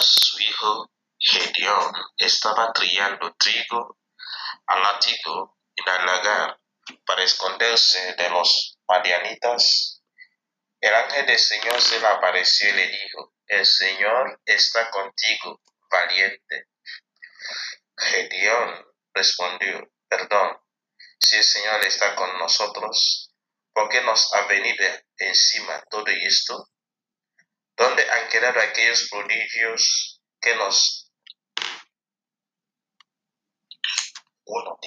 tanto, Gedeón estaba trillando trigo al látigo en el lagar para esconderse de los madianitas. El ángel del Señor se le apareció y le dijo, el Señor está contigo, valiente. Gedeón respondió, perdón, si el Señor está con nosotros, ¿por qué nos ha venido encima todo esto? ¿Dónde han quedado aquellos prodigios que nos... Of